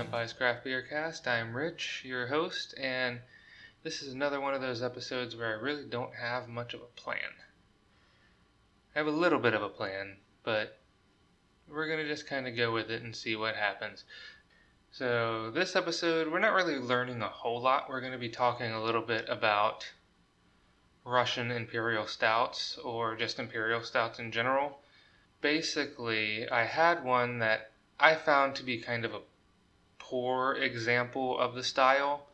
Senpai's Craft Beer Cast. I'm Rich, your host, and this is another one of those episodes where I really don't have much of a plan. I have a little bit of a plan, but we're going to just kind of go with it and see what happens. So, this episode, we're not really learning a whole lot. We're going to be talking a little bit about Russian imperial stouts or just imperial stouts in general. Basically, I had one that I found to be kind of a poor example of the style.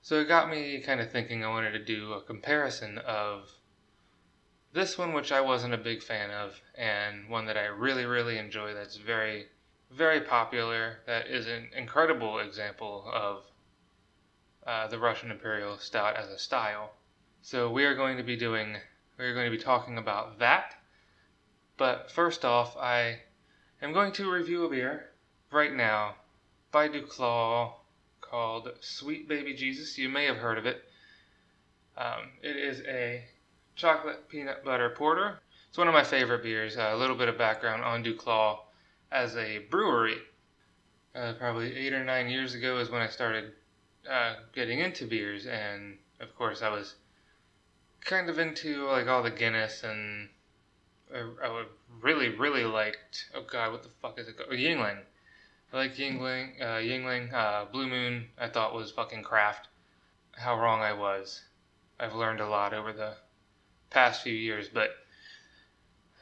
So it got me kind of thinking I wanted to do a comparison of this one, which I wasn't a big fan of, and one that I really, really enjoy that's very, very popular, that is an incredible example of uh, the Russian Imperial Stout as a style. So we are going to be doing, we are going to be talking about that. But first off, I am going to review a beer right now Duclaw called Sweet Baby Jesus. You may have heard of it. Um, it is a chocolate peanut butter porter. It's one of my favorite beers. Uh, a little bit of background on Duclaw as a brewery. Uh, probably eight or nine years ago is when I started uh, getting into beers, and of course I was kind of into like all the Guinness and I, I really really liked. Oh God, what the fuck is it called? Yuengling. I like Yingling, uh, Yuengling, uh, Blue Moon. I thought was fucking craft. How wrong I was. I've learned a lot over the past few years, but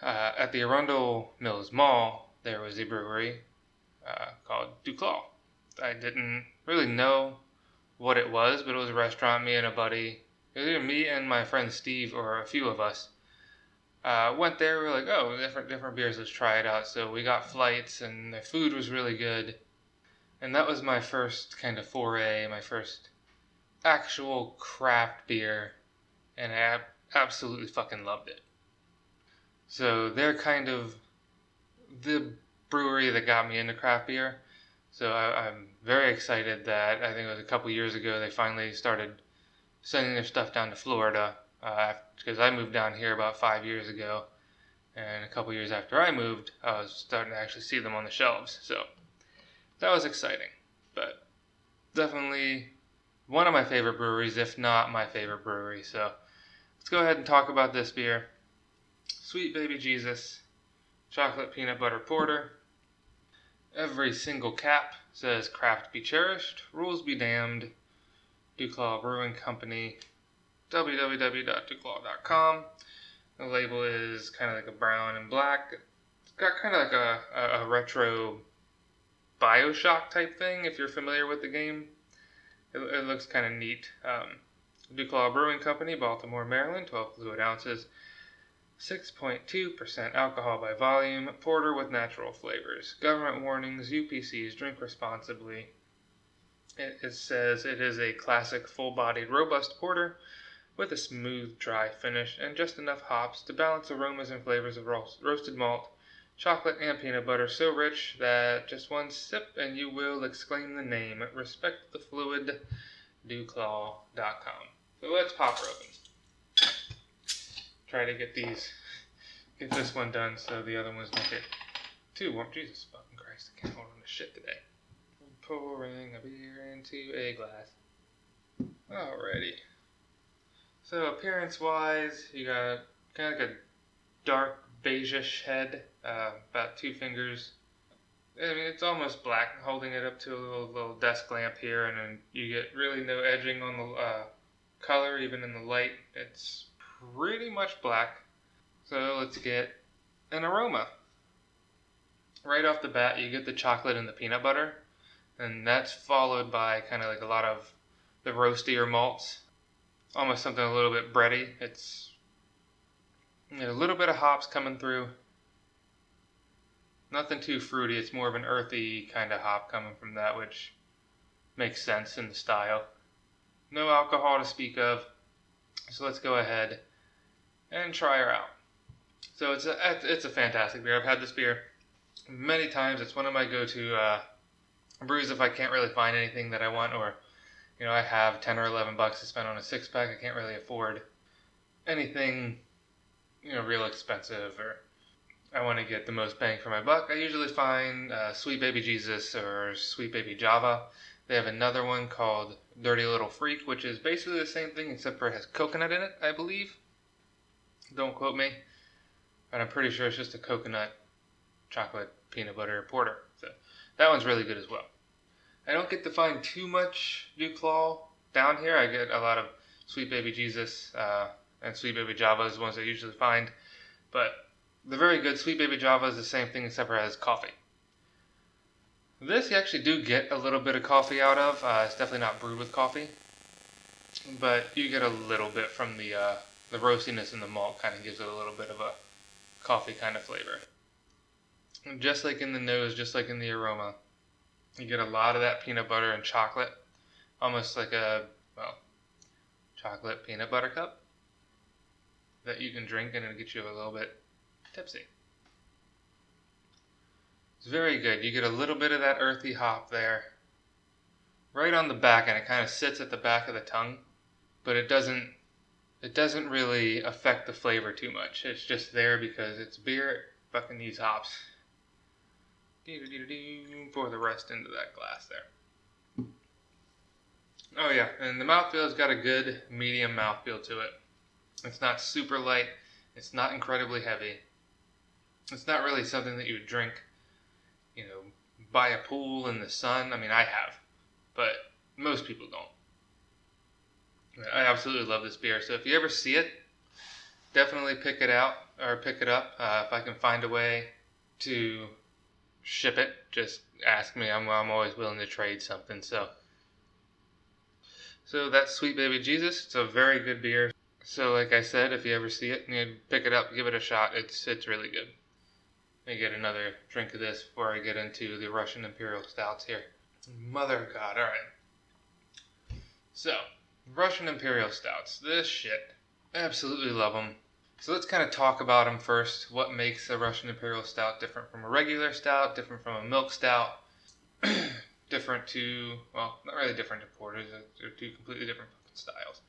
uh, at the Arundel Mills Mall, there was a brewery uh, called Duclaw. I didn't really know what it was, but it was a restaurant. Me and a buddy, either me and my friend Steve, or a few of us, uh, went there. We were like, oh, different different beers. Let's try it out. So we got flights, and the food was really good. And that was my first kind of foray, my first actual craft beer, and I absolutely fucking loved it. So they're kind of the brewery that got me into craft beer. So I, am very excited that I think it was a couple years ago they finally started sending their stuff down to Florida because uh, I moved down here about five years ago, and a couple years after I moved, I was starting to actually see them on the shelves. So that was exciting, but definitely one of my favorite breweries, if not my favorite brewery. So let's go ahead and talk about this beer. Sweet Baby Jesus, chocolate peanut butter porter. Every single cap says craft be cherished, rules be damned. Duclaw Brewing Company, www.duclaw.com. The label is kind of like a brown and black. It's got kind of like a, a, a retro Bioshock type thing, if you're familiar with the game. It, it looks kind of neat. Um, Duclaw Brewing Company, Baltimore, Maryland, 12 fluid ounces, 6.2% alcohol by volume, porter with natural flavors. Government warnings, UPCs, drink responsibly. It, it says it is a classic full bodied, robust porter with a smooth, dry finish and just enough hops to balance aromas and flavors of roasted malt, chocolate, and peanut butter so rich that just one sip and you will exclaim the name. Respect the fluid, duclaw.com. So let's pop her open. Try to get these, get this one done so the other ones don't get too warm. Jesus fucking Christ, I can't hold on to shit today. I'm pouring a beer into a glass. Alrighty. So appearance wise, you got kind of like a dark beigeish head, uh, about two fingers. I mean, it's almost black. Holding it up to a little, little desk lamp here, and then you get really no edging on the uh, color, even in the light. It's pretty much black. So let's get an aroma. Right off the bat, you get the chocolate and the peanut butter, and that's followed by kind of like a lot of the roastier malts almost something a little bit bready. It's a little bit of hops coming through. Nothing too fruity. It's more of an earthy kind of hop coming from that, which makes sense in the style. No alcohol to speak of. So let's go ahead and try her out. So it's a it's a fantastic beer. I've had this beer many times. It's one of my go-to uh, brews if I can't really find anything that I want or you know, I have 10 or 11 bucks to spend on a six pack. I can't really afford anything, you know, real expensive or I want to get the most bang for my buck, I usually find uh, Sweet Baby Jesus or Sweet Baby Java. They have another one called Dirty Little Freak, which is basically the same thing except for it has coconut in it, I believe. Don't quote me, but I'm pretty sure it's just a coconut chocolate peanut butter porter. So that one's really good as well. I don't get to find too much Duclaw down here. I get a lot of Sweet Baby Jesus uh, and Sweet Baby Java is the ones I usually find. But the very good Sweet Baby Java is the same thing except for it has coffee. This you actually do get a little bit of coffee out of. Uh, it's definitely not brewed with coffee, but you get a little bit from the uh, the roastiness in the malt. Kind of gives it a little bit of a coffee kind of flavor. Just like in the nose, just like in the aroma, you get a lot of that peanut butter and chocolate, almost like a well, chocolate peanut butter cup that you can drink and it'll get you a little bit tipsy. It's very good. You get a little bit of that earthy hop there. Right on the back and it kind of sits at the back of the tongue, but it doesn't it doesn't really affect the flavor too much. It's just there because it's beer. It fucking needs hops. Pour the rest into that glass there. Oh yeah, and the mouthfeel's got a good medium mouthfeel to it. It's not super light. It's not incredibly heavy. It's not really something that you would drink you know, by a pool in the sun. I mean, I have, but most people don't. I absolutely love this beer. So if you ever see it, definitely pick it out or pick it up. Uh, if I can find a way to ship it, just ask me. I'm, I'm always willing to trade something. So, so that's Sweet Baby Jesus. It's a very good beer. So, like I said, if you ever see it, and you pick it up, give it a shot. It's it's really good. Let me get another drink of this before I get into the Russian Imperial Stouts here. Mother God, alright. So, Russian Imperial Stouts. This shit. Absolutely love them. So let's kind of talk about them first. What makes a Russian Imperial Stout different from a regular stout, different from a milk stout, different to, well, not really different to porters. Uh, they're two completely different styles.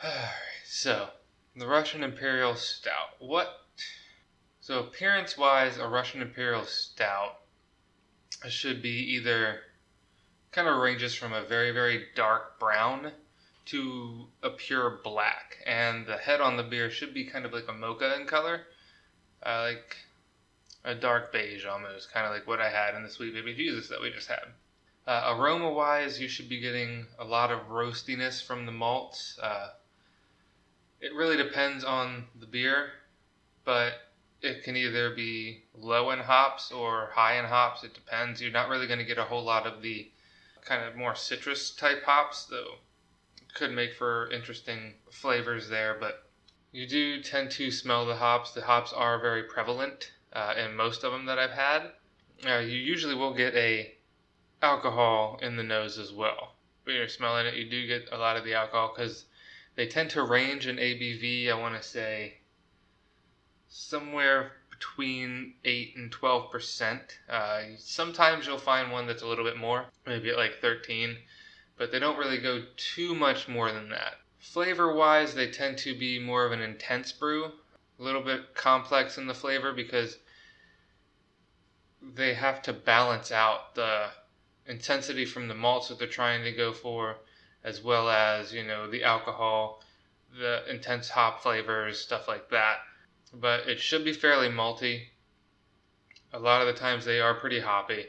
Alright, so, the Russian Imperial Stout. What so appearance wise, a Russian Imperial Stout should be either kind of ranges from a very very dark brown to a pure black, and the head on the beer should be kind of like a mocha in color, uh, like a dark beige almost, kind of like what I had in the Sweet Baby Jesus that we just had. Uh, aroma wise, you should be getting a lot of roastiness from the malts. Uh, it really depends on the beer, but it can either be low in hops or high in hops. It depends. You're not really going to get a whole lot of the kind of more citrus type hops, though. Could make for interesting flavors there, but you do tend to smell the hops. The hops are very prevalent uh, in most of them that I've had. Uh, you usually will get a alcohol in the nose as well. When you're smelling it, you do get a lot of the alcohol because they tend to range in ABV. I want to say somewhere between 8 and 12 percent. Uh, sometimes you'll find one that's a little bit more, maybe at like 13, but they don't really go too much more than that. Flavor wise, they tend to be more of an intense brew, a little bit complex in the flavor because they have to balance out the intensity from the malts that they're trying to go for, as well as, you know, the alcohol, the intense hop flavors, stuff like that but it should be fairly malty. A lot of the times they are pretty hoppy.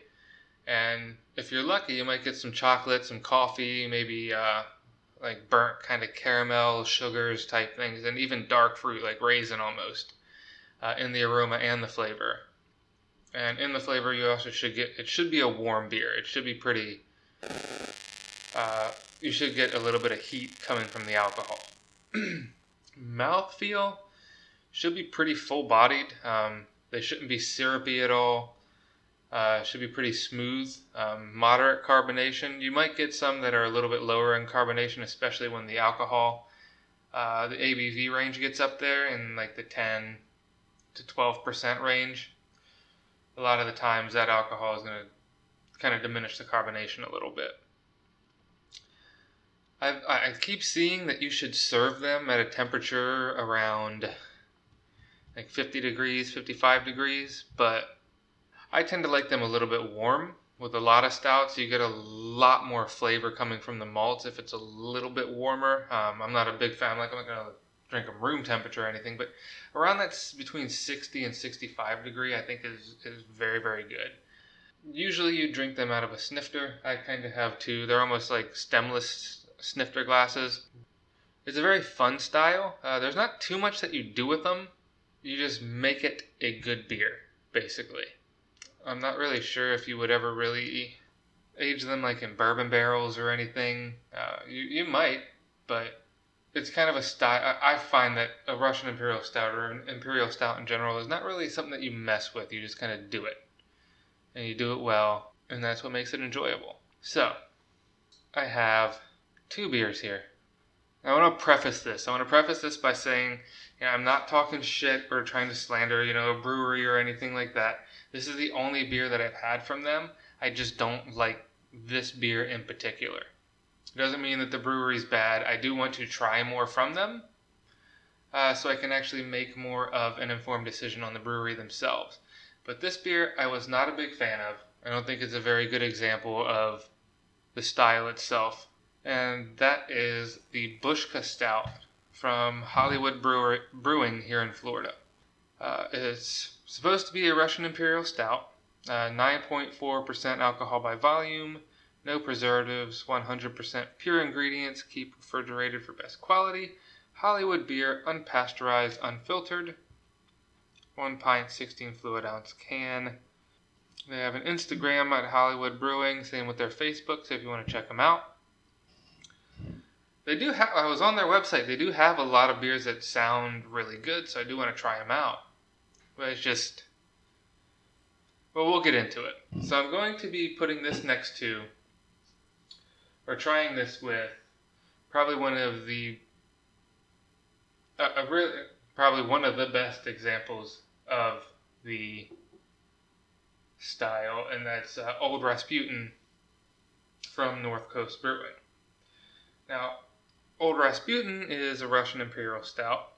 And if you're lucky, you might get some chocolate, some coffee, maybe uh, like burnt kind of caramel, sugars type things, and even dark fruit like raisin almost uh, in the aroma and the flavor. And in the flavor, you also should get it should be a warm beer. It should be pretty. Uh, you should get a little bit of heat coming from the alcohol. Mouthfeel should be pretty full bodied. Um, they shouldn't be syrupy at all. Uh, should be pretty smooth, um, moderate carbonation. You might get some that are a little bit lower in carbonation, especially when the alcohol, uh, the ABV range gets up there in like the 10 to 12% range. A lot of the times that alcohol is going to kind of diminish the carbonation a little bit. I've, I keep seeing that you should serve them at a temperature around like 50 degrees, 55 degrees, but I tend to like them a little bit warm. With a lot of stouts, you get a lot more flavor coming from the malts if it's a little bit warmer. Um, I'm not a big fan. Like I'm not gonna drink them room temperature or anything, but around that between 60 and 65 degree, I think is is very very good. Usually you drink them out of a snifter. I kind of have two. They're almost like stemless snifter glasses. It's a very fun style. Uh, there's not too much that you do with them. You just make it a good beer, basically. I'm not really sure if you would ever really age them like in bourbon barrels or anything. Uh, you, you might, but it's kind of a style. I find that a Russian Imperial Stout or an Imperial Stout in general is not really something that you mess with. You just kind of do it. And you do it well, and that's what makes it enjoyable. So, I have two beers here. I want to preface this. I want to preface this by saying, you know, I'm not talking shit or trying to slander, you know, a brewery or anything like that. This is the only beer that I've had from them. I just don't like this beer in particular. It doesn't mean that the brewery's bad. I do want to try more from them, uh, so I can actually make more of an informed decision on the brewery themselves. But this beer, I was not a big fan of. I don't think it's a very good example of the style itself and that is the Bushka Stout from Hollywood Brewer, Brewing here in Florida. Uh, it's supposed to be a Russian Imperial Stout, uh, 9.4% alcohol by volume, no preservatives, 100% pure ingredients, keep refrigerated for best quality. Hollywood beer, unpasteurized, unfiltered. 1 pint, 16 fluid ounce can. They have an Instagram at Hollywood Brewing, same with their Facebook, so if you want to check them out. They do have. I was on their website. They do have a lot of beers that sound really good, so I do want to try them out. But it's just. Well, we'll get into it. So I'm going to be putting this next to, or trying this with, probably one of the. A, a really, probably one of the best examples of the style, and that's uh, Old Rasputin from North Coast Brewing. Now, Old Rasputin is a Russian imperial stout.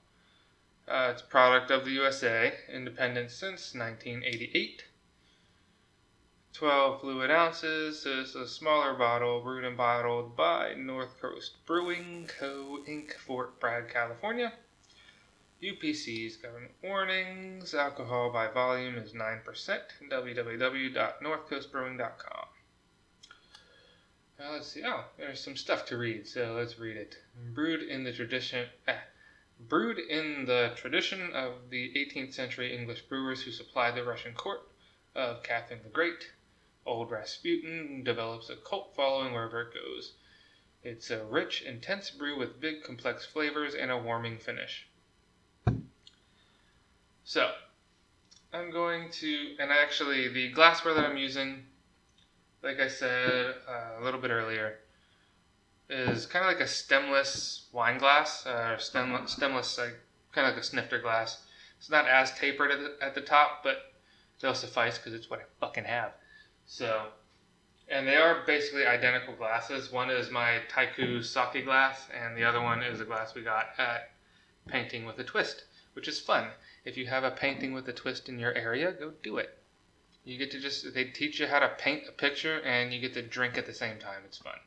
Uh, it's a product of the USA, independent since 1988. 12 fluid ounces. This is a smaller bottle, brewed and bottled by North Coast Brewing Co. Inc., Fort Bragg, California. UPC's government warnings. Alcohol by volume is 9%. www.northcoastbrewing.com. Uh, let's see. Oh, there's some stuff to read, so let's read it. Brewed in the tradition, eh, brewed in the tradition of the 18th century English brewers who supplied the Russian court of Catherine the Great, Old Rasputin develops a cult following wherever it goes. It's a rich, intense brew with big, complex flavors and a warming finish. So, I'm going to, and actually, the glassware that I'm using like I said uh, a little bit earlier, is kind of like a stemless wine glass, uh, or stem, stemless, like kind of like a snifter glass. It's not as tapered at the, at the top, but they'll suffice because it's what I fucking have. So, and they are basically identical glasses. One is my Tyku sake glass, and the other one is a glass we got at Painting with a Twist, which is fun. If you have a painting with a twist in your area, go do it. You get to just, they teach you how to paint a picture and you get to drink at the same time. It's fun.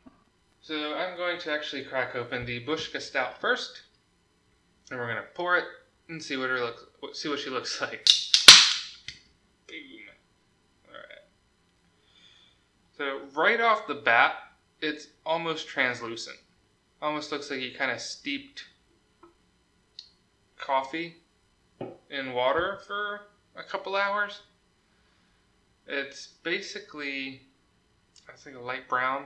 So I'm going to actually crack open the Bushka Stout first. And we're to pour it and see what her looks, see what she looks like. Boom. Alright. So right off the bat, it's almost translucent. Almost looks like you kind of steeped coffee in water for a couple hours. It's basically, I think, a light brown,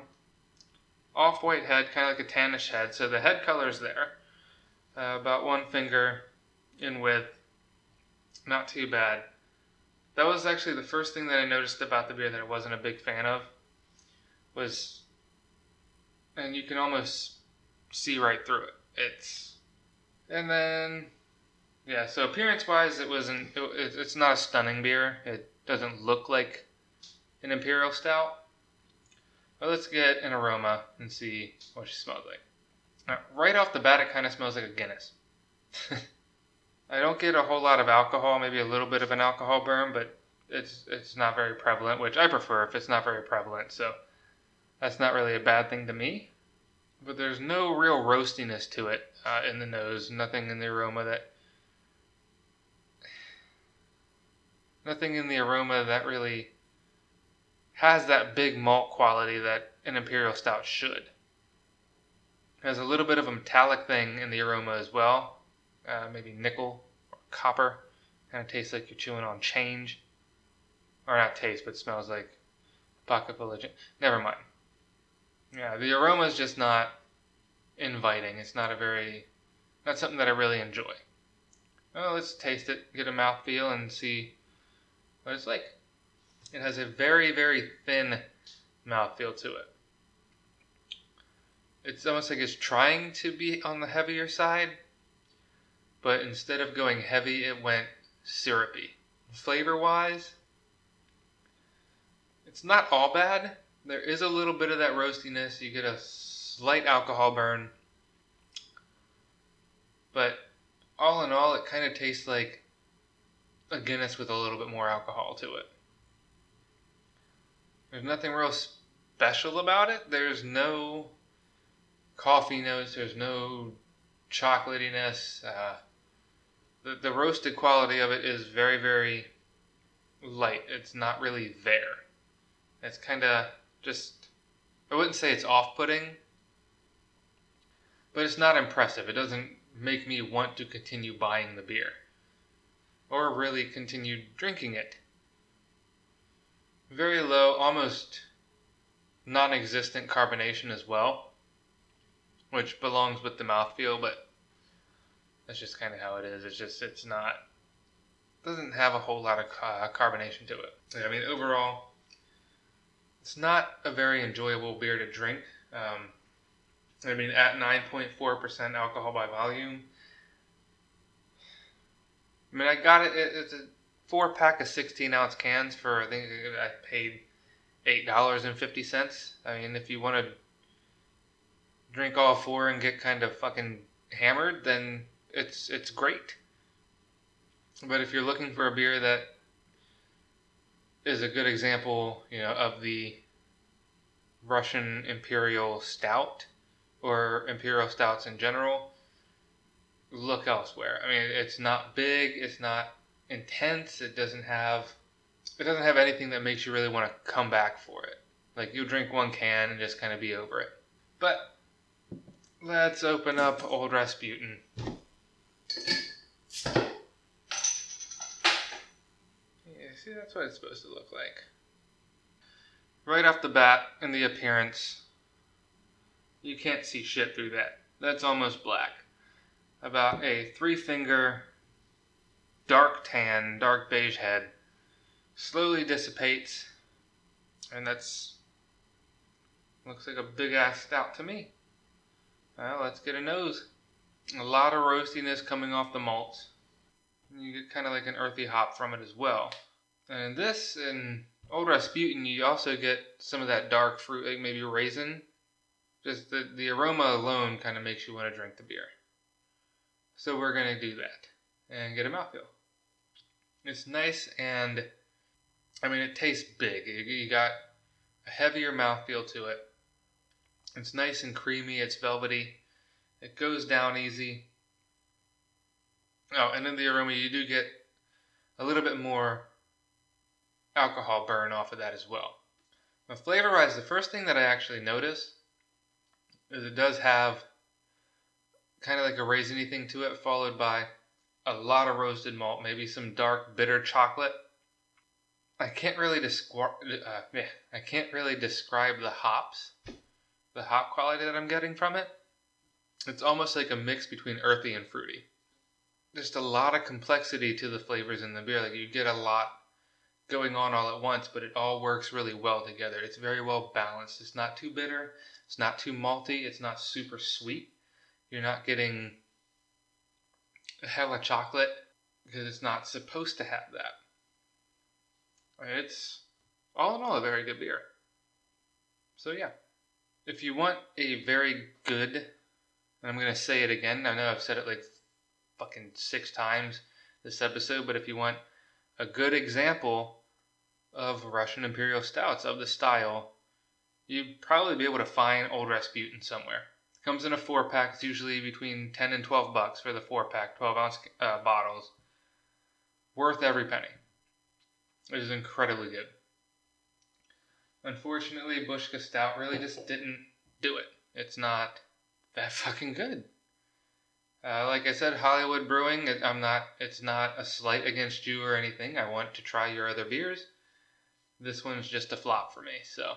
off white head, kind of like a tannish head. So the head color is there, uh, about one finger in width. Not too bad. That was actually the first thing that I noticed about the beer that I wasn't a big fan of. Was, and you can almost see right through it. It's, and then, yeah. So appearance wise, it wasn't. It, it's not a stunning beer. It doesn't look like an imperial stout. But let's get an aroma and see what she smells like. Now, right off the bat, it kind of smells like a Guinness. I don't get a whole lot of alcohol, maybe a little bit of an alcohol burn, but it's it's not very prevalent, which I prefer if it's not very prevalent. So that's not really a bad thing to me. But there's no real roastiness to it uh, in the nose. Nothing in the aroma that nothing in the aroma that really has that big malt quality that an imperial stout should. Has a little bit of a metallic thing in the aroma as well, uh, maybe nickel or copper. Kind of tastes like you're chewing on change, or not taste, but smells like pocket full of change. Never mind. Yeah, the aroma is just not inviting. It's not a very, not something that I really enjoy. Well, let's taste it, get a mouth feel, and see what it's like. It has a very, very thin mouthfeel to it. It's almost like it's trying to be on the heavier side, but instead of going heavy, it went syrupy. Flavor wise, it's not all bad. There is a little bit of that roastiness. You get a slight alcohol burn. But all in all, it kind of tastes like a Guinness with a little bit more alcohol to it. There's nothing real special about it. There's no coffee notes. There's no chocolatiness. Uh, the, the roasted quality of it is very, very light. It's not really there. It's kind of just, I wouldn't say it's off putting, but it's not impressive. It doesn't make me want to continue buying the beer or really continue drinking it. Very low, almost non existent carbonation as well, which belongs with the mouthfeel, but that's just kind of how it is. It's just, it's not, doesn't have a whole lot of uh, carbonation to it. I mean, overall, it's not a very enjoyable beer to drink. Um, I mean, at 9.4% alcohol by volume. I mean, I got it. It's a four pack of 16 ounce cans for, I think I paid $8.50. I mean, if you want to drink all four and get kind of fucking hammered, then it's it's great. But if you're looking for a beer that is a good example, you know, of the Russian Imperial Stout, or imperial stouts in general, look elsewhere. I mean, it's not big, it's not intense, it doesn't have it doesn't have anything that makes you really want to come back for it. Like you'll drink one can and just kind of be over it. But let's open up Old Rasputin. Yeah, see, that's what it's supposed to look like. Right off the bat, in the appearance, you can't see shit through that. That's almost black. About a three finger, dark tan, dark beige head slowly dissipates, and that's looks like a big ass stout to me. Well, let's get a nose. A lot of roastiness coming off the malts. You get kind of like an earthy hop from it as well. And this and Old Rasputin, you also get some of that dark fruit, like maybe raisin just the, the aroma alone kind of makes you want to drink the beer. So we're going to do that and get a mouthfeel. It's nice and, I mean, it tastes big. You, got a heavier mouthfeel to it. It's nice and creamy. It's velvety. It goes down easy. Oh, and in the aroma, you do get a little bit more alcohol burn off of that as well. Now, flavor wise, the first thing that I actually notice is it does have kind of like a raisiny thing to it, followed by a lot of roasted malt, maybe some dark bitter chocolate. I can't really describe. Uh, yeah, I can't really describe the hops, the hop quality that I'm getting from it. It's almost like a mix between earthy and fruity. Just a lot of complexity to the flavors in the beer. Like you get a lot going on all at once, but it all works really well together. It's very well balanced. It's not too bitter. It's not too malty. It's not super sweet. You're not getting a chocolate because it's not supposed to have that. It's all in all a very good beer. So yeah, if you want a very good, and I'm to say it again. I know I've said it like fucking six times this episode, but if you want a good example of Russian Imperial Stouts of the style, you'd probably be able to find Old Rasputin somewhere. Comes in a four pack. It's usually between 10 and 12 bucks for the four pack, 12 ounce uh, bottles. Worth every penny. It is incredibly good. Unfortunately, Bushka Stout really just didn't do it. It's not that fucking good. Uh, like I said, Hollywood Brewing. I'm not. It's not a slight against you or anything. I want to try your other beers. This one's just a flop for me. So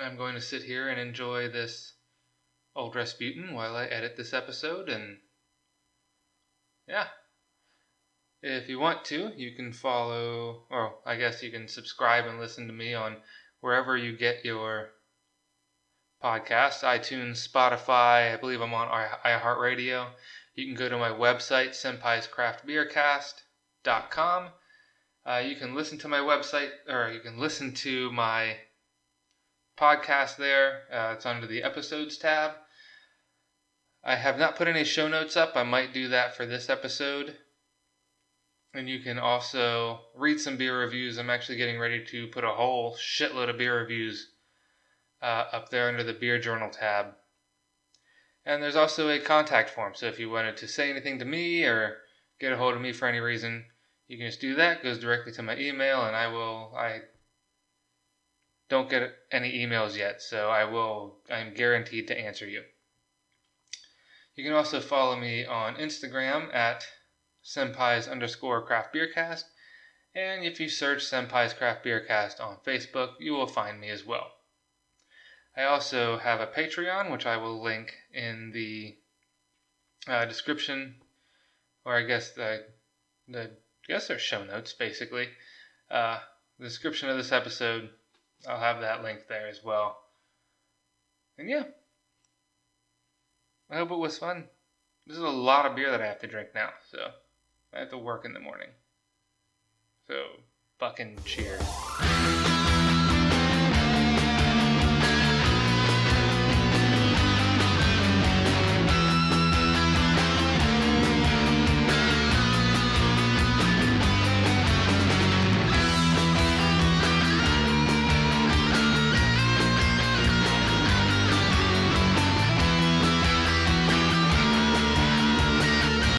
I'm going to sit here and enjoy this old Rasputin while I edit this episode. And yeah, if you want to, you can follow, or I guess you can subscribe and listen to me on wherever you get your podcasts iTunes, Spotify. I believe I'm on iHeartRadio. You can go to my website, senpaiscraftbeercast.com. Uh, you can listen to my website, or you can listen to my podcast there. Uh, it's under the episodes tab. I have not put any show notes up. I might do that for this episode. And you can also read some beer reviews. I'm actually getting ready to put a whole shitload of beer reviews uh, up there under the Beer Journal tab. And there's also a contact form. So if you wanted to say anything to me or get a hold of me for any reason, you can just do that. It goes directly to my email, and I will. I don't get any emails yet, so I will. I'm guaranteed to answer you. You can also follow me on Instagram at senpai's underscore craft beer cast, and if you search Senpai's Craft Beer Cast on Facebook, you will find me as well. I also have a Patreon, which I will link in the uh, description, or I guess the the I guess they're show notes basically. Uh, the description of this episode, I'll have that link there as well. And yeah, I hope it was fun. This is a lot of beer that I have to drink now, so I have to work in the morning. So, fucking cheers.